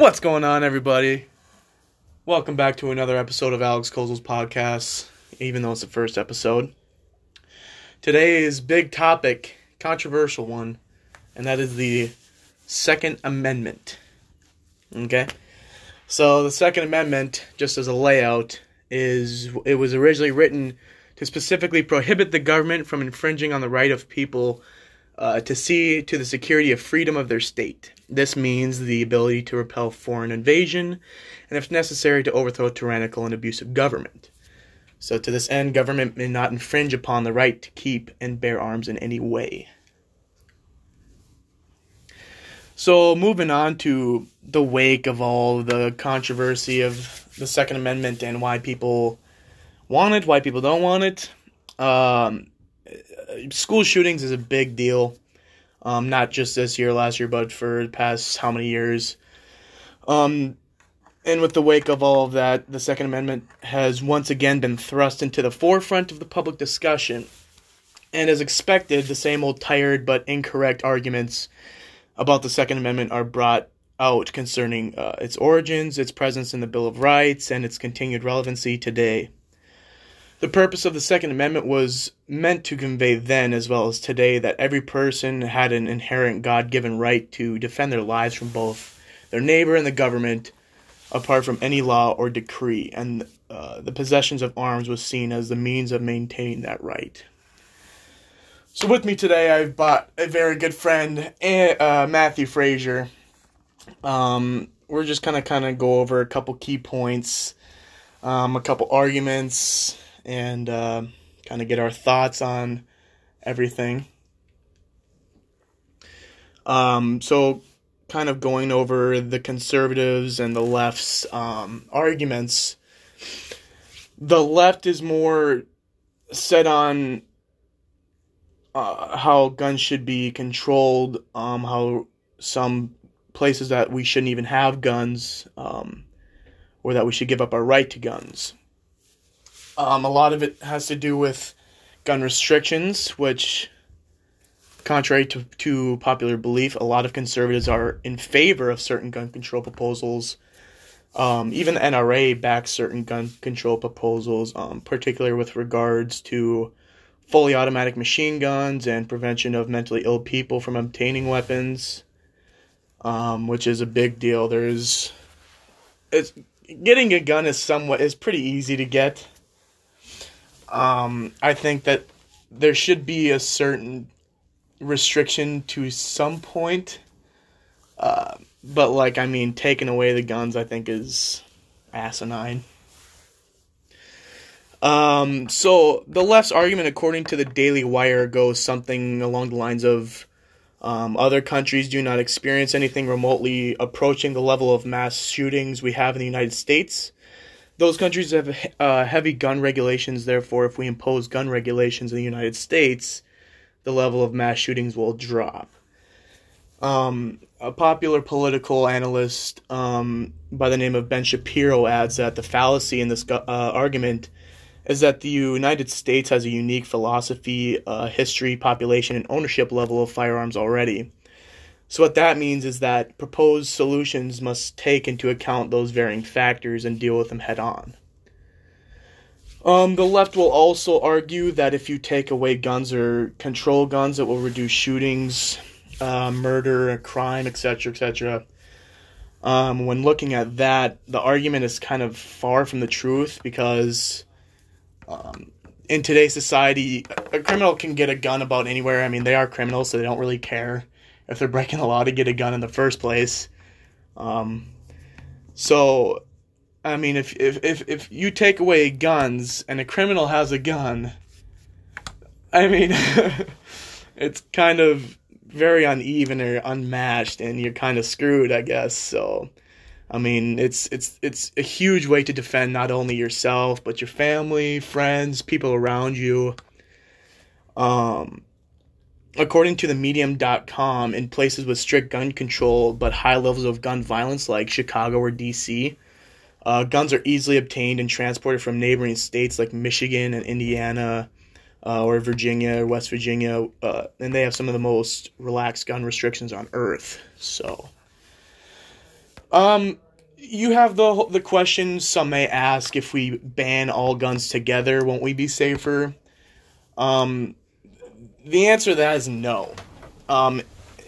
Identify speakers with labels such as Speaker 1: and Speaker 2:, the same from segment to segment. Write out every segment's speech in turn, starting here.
Speaker 1: What's going on, everybody? Welcome back to another episode of Alex Kozel's podcast, even though it's the first episode. Today's big topic, controversial one, and that is the Second Amendment. Okay? So, the Second Amendment, just as a layout, is it was originally written to specifically prohibit the government from infringing on the right of people uh, to see to the security of freedom of their state. This means the ability to repel foreign invasion and, if necessary, to overthrow tyrannical and abusive government. So, to this end, government may not infringe upon the right to keep and bear arms in any way. So, moving on to the wake of all the controversy of the Second Amendment and why people want it, why people don't want it. Um, school shootings is a big deal. Um, not just this year, last year, but for the past how many years. Um, and with the wake of all of that, the Second Amendment has once again been thrust into the forefront of the public discussion. And as expected, the same old tired but incorrect arguments about the Second Amendment are brought out concerning uh, its origins, its presence in the Bill of Rights, and its continued relevancy today. The purpose of the Second Amendment was meant to convey then as well as today that every person had an inherent God given right to defend their lives from both their neighbor and the government, apart from any law or decree, and uh, the possessions of arms was seen as the means of maintaining that right. So, with me today, I've brought a very good friend, uh, Matthew Frazier. Um, we're just of kind of go over a couple key points, um, a couple arguments, and uh, kind of get our thoughts on everything. Um, so, kind of going over the conservatives and the left's um, arguments. The left is more set on uh, how guns should be controlled, um, how some places that we shouldn't even have guns, um, or that we should give up our right to guns. Um, a lot of it has to do with gun restrictions, which, contrary to, to popular belief, a lot of conservatives are in favor of certain gun control proposals. Um, even the NRA backs certain gun control proposals, um, particularly with regards to fully automatic machine guns and prevention of mentally ill people from obtaining weapons, um, which is a big deal. There's, it's getting a gun is somewhat is pretty easy to get. Um, I think that there should be a certain restriction to some point. Uh, but like I mean, taking away the guns, I think is asinine. Um, so the left's argument, according to the Daily Wire, goes something along the lines of um, other countries do not experience anything remotely approaching the level of mass shootings we have in the United States. Those countries have uh, heavy gun regulations, therefore, if we impose gun regulations in the United States, the level of mass shootings will drop. Um, a popular political analyst um, by the name of Ben Shapiro adds that the fallacy in this uh, argument is that the United States has a unique philosophy, uh, history, population, and ownership level of firearms already. So, what that means is that proposed solutions must take into account those varying factors and deal with them head on. Um, the left will also argue that if you take away guns or control guns, it will reduce shootings, uh, murder, crime, etc., etc. Um, when looking at that, the argument is kind of far from the truth because um, in today's society, a criminal can get a gun about anywhere. I mean, they are criminals, so they don't really care if they're breaking the law to get a gun in the first place. Um, so, I mean, if, if, if, if you take away guns and a criminal has a gun, I mean, it's kind of very uneven or unmatched, and you're kind of screwed, I guess. So, I mean, it's it's it's a huge way to defend not only yourself but your family, friends, people around you. Um, according to the medium.com in places with strict gun control but high levels of gun violence like chicago or dc uh, guns are easily obtained and transported from neighboring states like michigan and indiana uh, or virginia or west virginia uh, and they have some of the most relaxed gun restrictions on earth so Um, you have the the question some may ask if we ban all guns together, won't we be safer? Um, the answer to that is no. Um,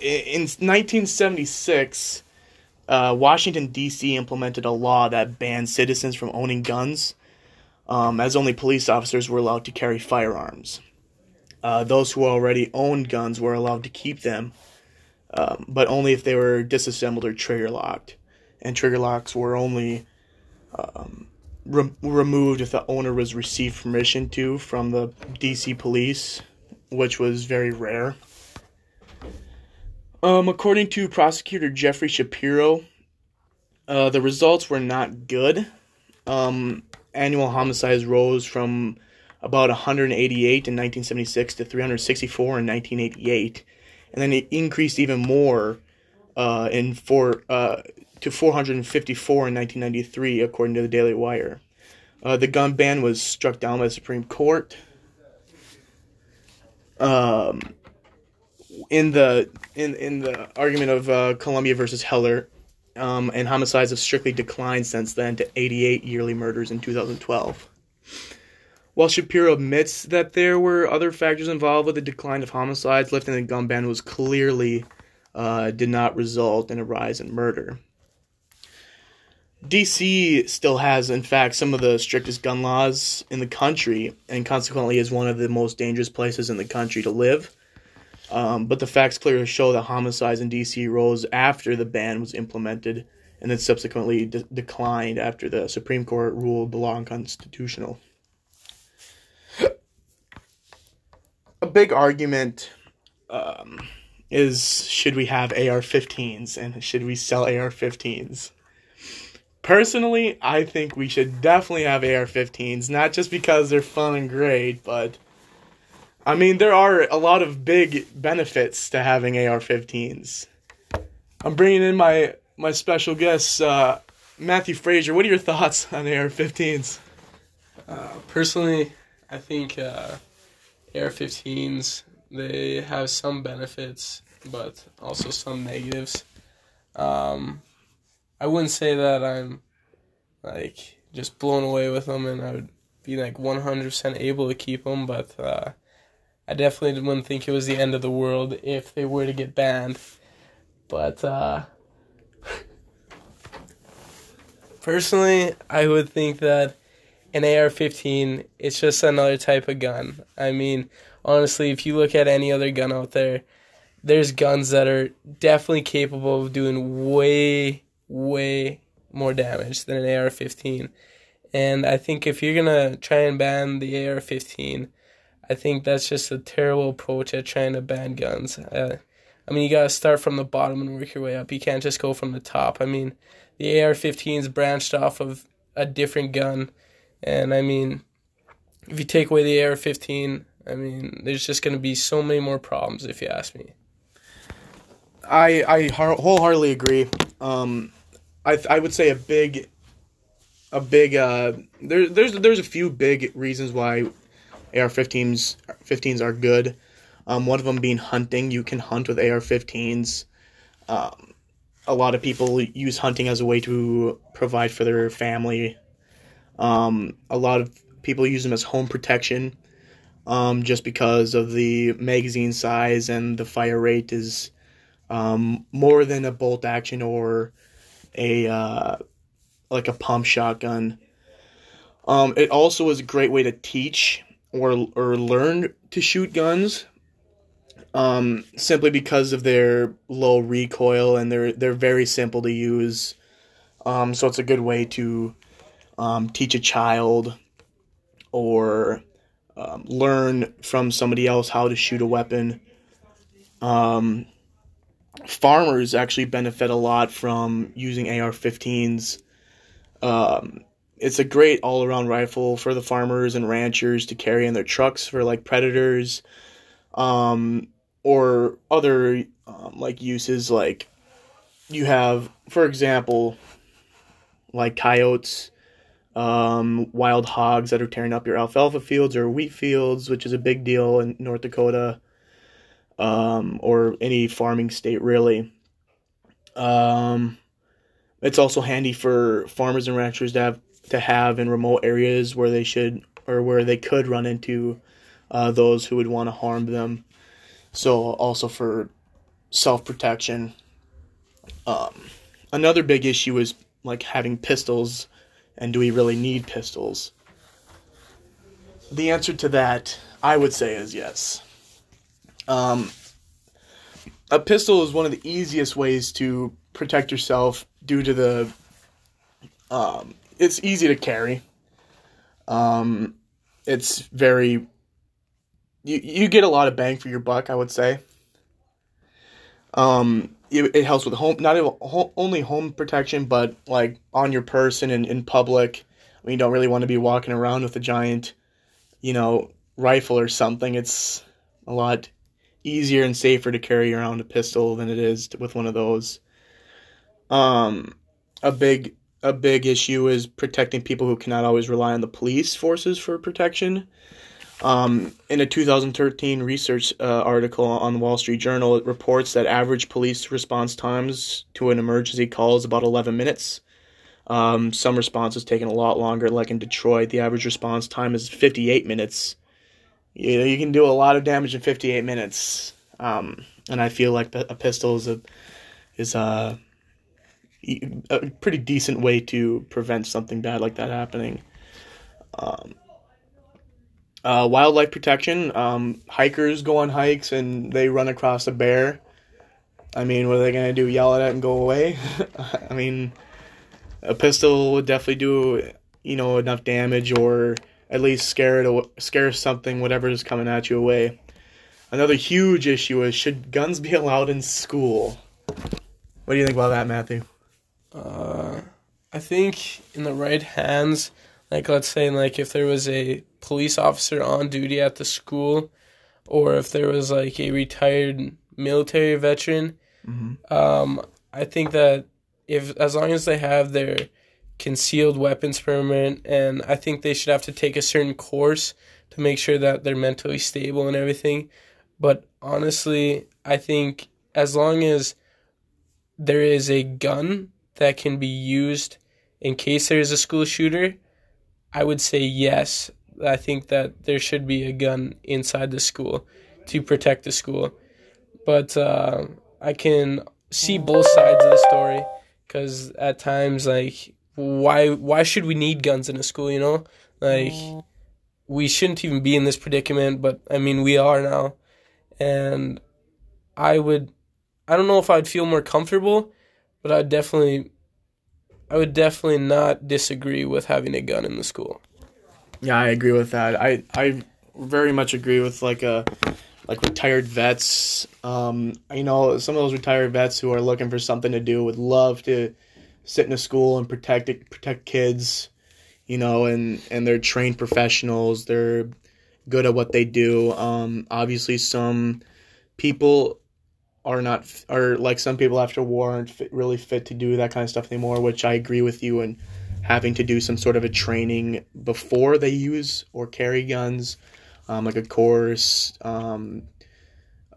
Speaker 1: in 1976, uh, Washington D.C. implemented a law that banned citizens from owning guns, um, as only police officers were allowed to carry firearms. Uh, those who already owned guns were allowed to keep them, um, but only if they were disassembled or trigger locked. And trigger locks were only um, re- removed if the owner was received permission to from the DC police, which was very rare. Um, according to prosecutor Jeffrey Shapiro, uh, the results were not good. Um, annual homicides rose from about 188 in 1976 to 364 in 1988, and then it increased even more uh, in four uh, to 454 in 1993, according to the Daily Wire. Uh, the gun ban was struck down by the Supreme Court. Um, in the in in the argument of uh, Columbia versus Heller, um, and homicides have strictly declined since then to 88 yearly murders in 2012. While Shapiro admits that there were other factors involved with the decline of homicides, lifting the gun ban was clearly uh, did not result in a rise in murder. DC still has, in fact, some of the strictest gun laws in the country, and consequently is one of the most dangerous places in the country to live. Um, but the facts clearly show that homicides in DC rose after the ban was implemented, and then subsequently de- declined after the Supreme Court ruled the law unconstitutional. A big argument um, is should we have AR 15s and should we sell AR 15s? Personally, I think we should definitely have AR 15s, not just because they're fun and great, but I mean, there are a lot of big benefits to having AR 15s. I'm bringing in my, my special guest, uh, Matthew Frazier. What are your thoughts on AR 15s?
Speaker 2: Uh, personally, I think uh, AR 15s they have some benefits, but also some negatives. Um, I wouldn't say that I'm like just blown away with them and I would be like 100% able to keep them, but uh, I definitely wouldn't think it was the end of the world if they were to get banned. But uh, personally, I would think that an AR-15 it's just another type of gun. I mean, honestly, if you look at any other gun out there, there's guns that are definitely capable of doing way way more damage than an AR-15. And I think if you're gonna try and ban the AR-15, I think that's just a terrible approach at trying to ban guns. Uh, I mean, you gotta start from the bottom and work your way up. You can't just go from the top. I mean, the AR-15 is branched off of a different gun, and I mean, if you take away the AR-15, I mean, there's just gonna be so many more problems. If you ask me.
Speaker 1: I I wholeheartedly agree. Um, I I would say a big a big uh there there's there's a few big reasons why AR-15s 15s are good. Um, one of them being hunting. You can hunt with AR-15s. Um, a lot of people use hunting as a way to provide for their family. Um, a lot of people use them as home protection, um, just because of the magazine size and the fire rate is um, more than a bolt action or a uh, like a pump shotgun. Um, it also is a great way to teach or or learn to shoot guns. Um, simply because of their low recoil and they're they're very simple to use. Um, so it's a good way to um, teach a child or um, learn from somebody else how to shoot a weapon. Um, farmers actually benefit a lot from using AR-15s. Um, it's a great all-around rifle for the farmers and ranchers to carry in their trucks for like predators, um, or other um, like uses. Like you have, for example, like coyotes, um, wild hogs that are tearing up your alfalfa fields or wheat fields, which is a big deal in North Dakota um, or any farming state really. Um, it's also handy for farmers and ranchers to have to have in remote areas where they should or where they could run into uh, those who would want to harm them. So also for self protection. Um, another big issue is like having pistols, and do we really need pistols? The answer to that, I would say, is yes. Um, a pistol is one of the easiest ways to protect yourself due to the. Um, it's easy to carry. Um, it's very. You you get a lot of bang for your buck, I would say. Um, it, it helps with home, not only home protection, but like on your person and in public. When you don't really want to be walking around with a giant, you know, rifle or something. It's a lot easier and safer to carry around a pistol than it is to, with one of those. Um, a big a big issue is protecting people who cannot always rely on the police forces for protection. Um, in a 2013 research uh, article on the Wall Street Journal, it reports that average police response times to an emergency call is about 11 minutes. Um, some responses taking a lot longer, like in Detroit, the average response time is 58 minutes. You know, you can do a lot of damage in 58 minutes. Um, and I feel like a pistol is a is a, a pretty decent way to prevent something bad like that happening. Um, uh, wildlife protection. Um, hikers go on hikes and they run across a bear. I mean, what are they gonna do? Yell at it and go away? I mean, a pistol would definitely do you know enough damage or at least scare it scare something whatever is coming at you away. Another huge issue is should guns be allowed in school? What do you think about that, Matthew?
Speaker 2: Uh, I think in the right hands, like let's say like if there was a police officer on duty at the school, or if there was like a retired military veteran, mm-hmm. um, I think that if as long as they have their concealed weapons permit, and I think they should have to take a certain course to make sure that they're mentally stable and everything. But honestly, I think as long as there is a gun that can be used in case there is a school shooter, I would say yes. I think that there should be a gun inside the school to protect the school. But uh, I can see both sides of the story because at times, like, why why should we need guns in a school? You know, like we shouldn't even be in this predicament, but I mean we are now, and I would, I don't know if I'd feel more comfortable, but I'd definitely, I would definitely not disagree with having a gun in the school.
Speaker 1: Yeah, I agree with that. I I very much agree with like a like retired vets. Um, you know, some of those retired vets who are looking for something to do would love to sit in a school and protect it, protect kids. You know, and and they're trained professionals. They're good at what they do. Um, obviously, some people are not are like some people after war aren't fit, really fit to do that kind of stuff anymore. Which I agree with you and having to do some sort of a training before they use or carry guns, um, like a course, um,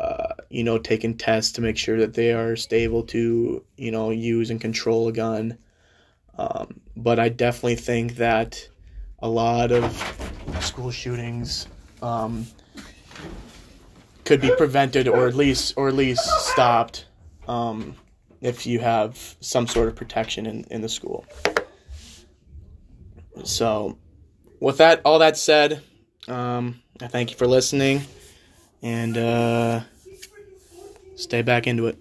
Speaker 1: uh, you know, taking tests to make sure that they are stable to, you know, use and control a gun. Um, but I definitely think that a lot of school shootings um, could be prevented or at least or at least stopped um, if you have some sort of protection in, in the school. So, with that, all that said, um, I thank you for listening, and uh, stay back into it.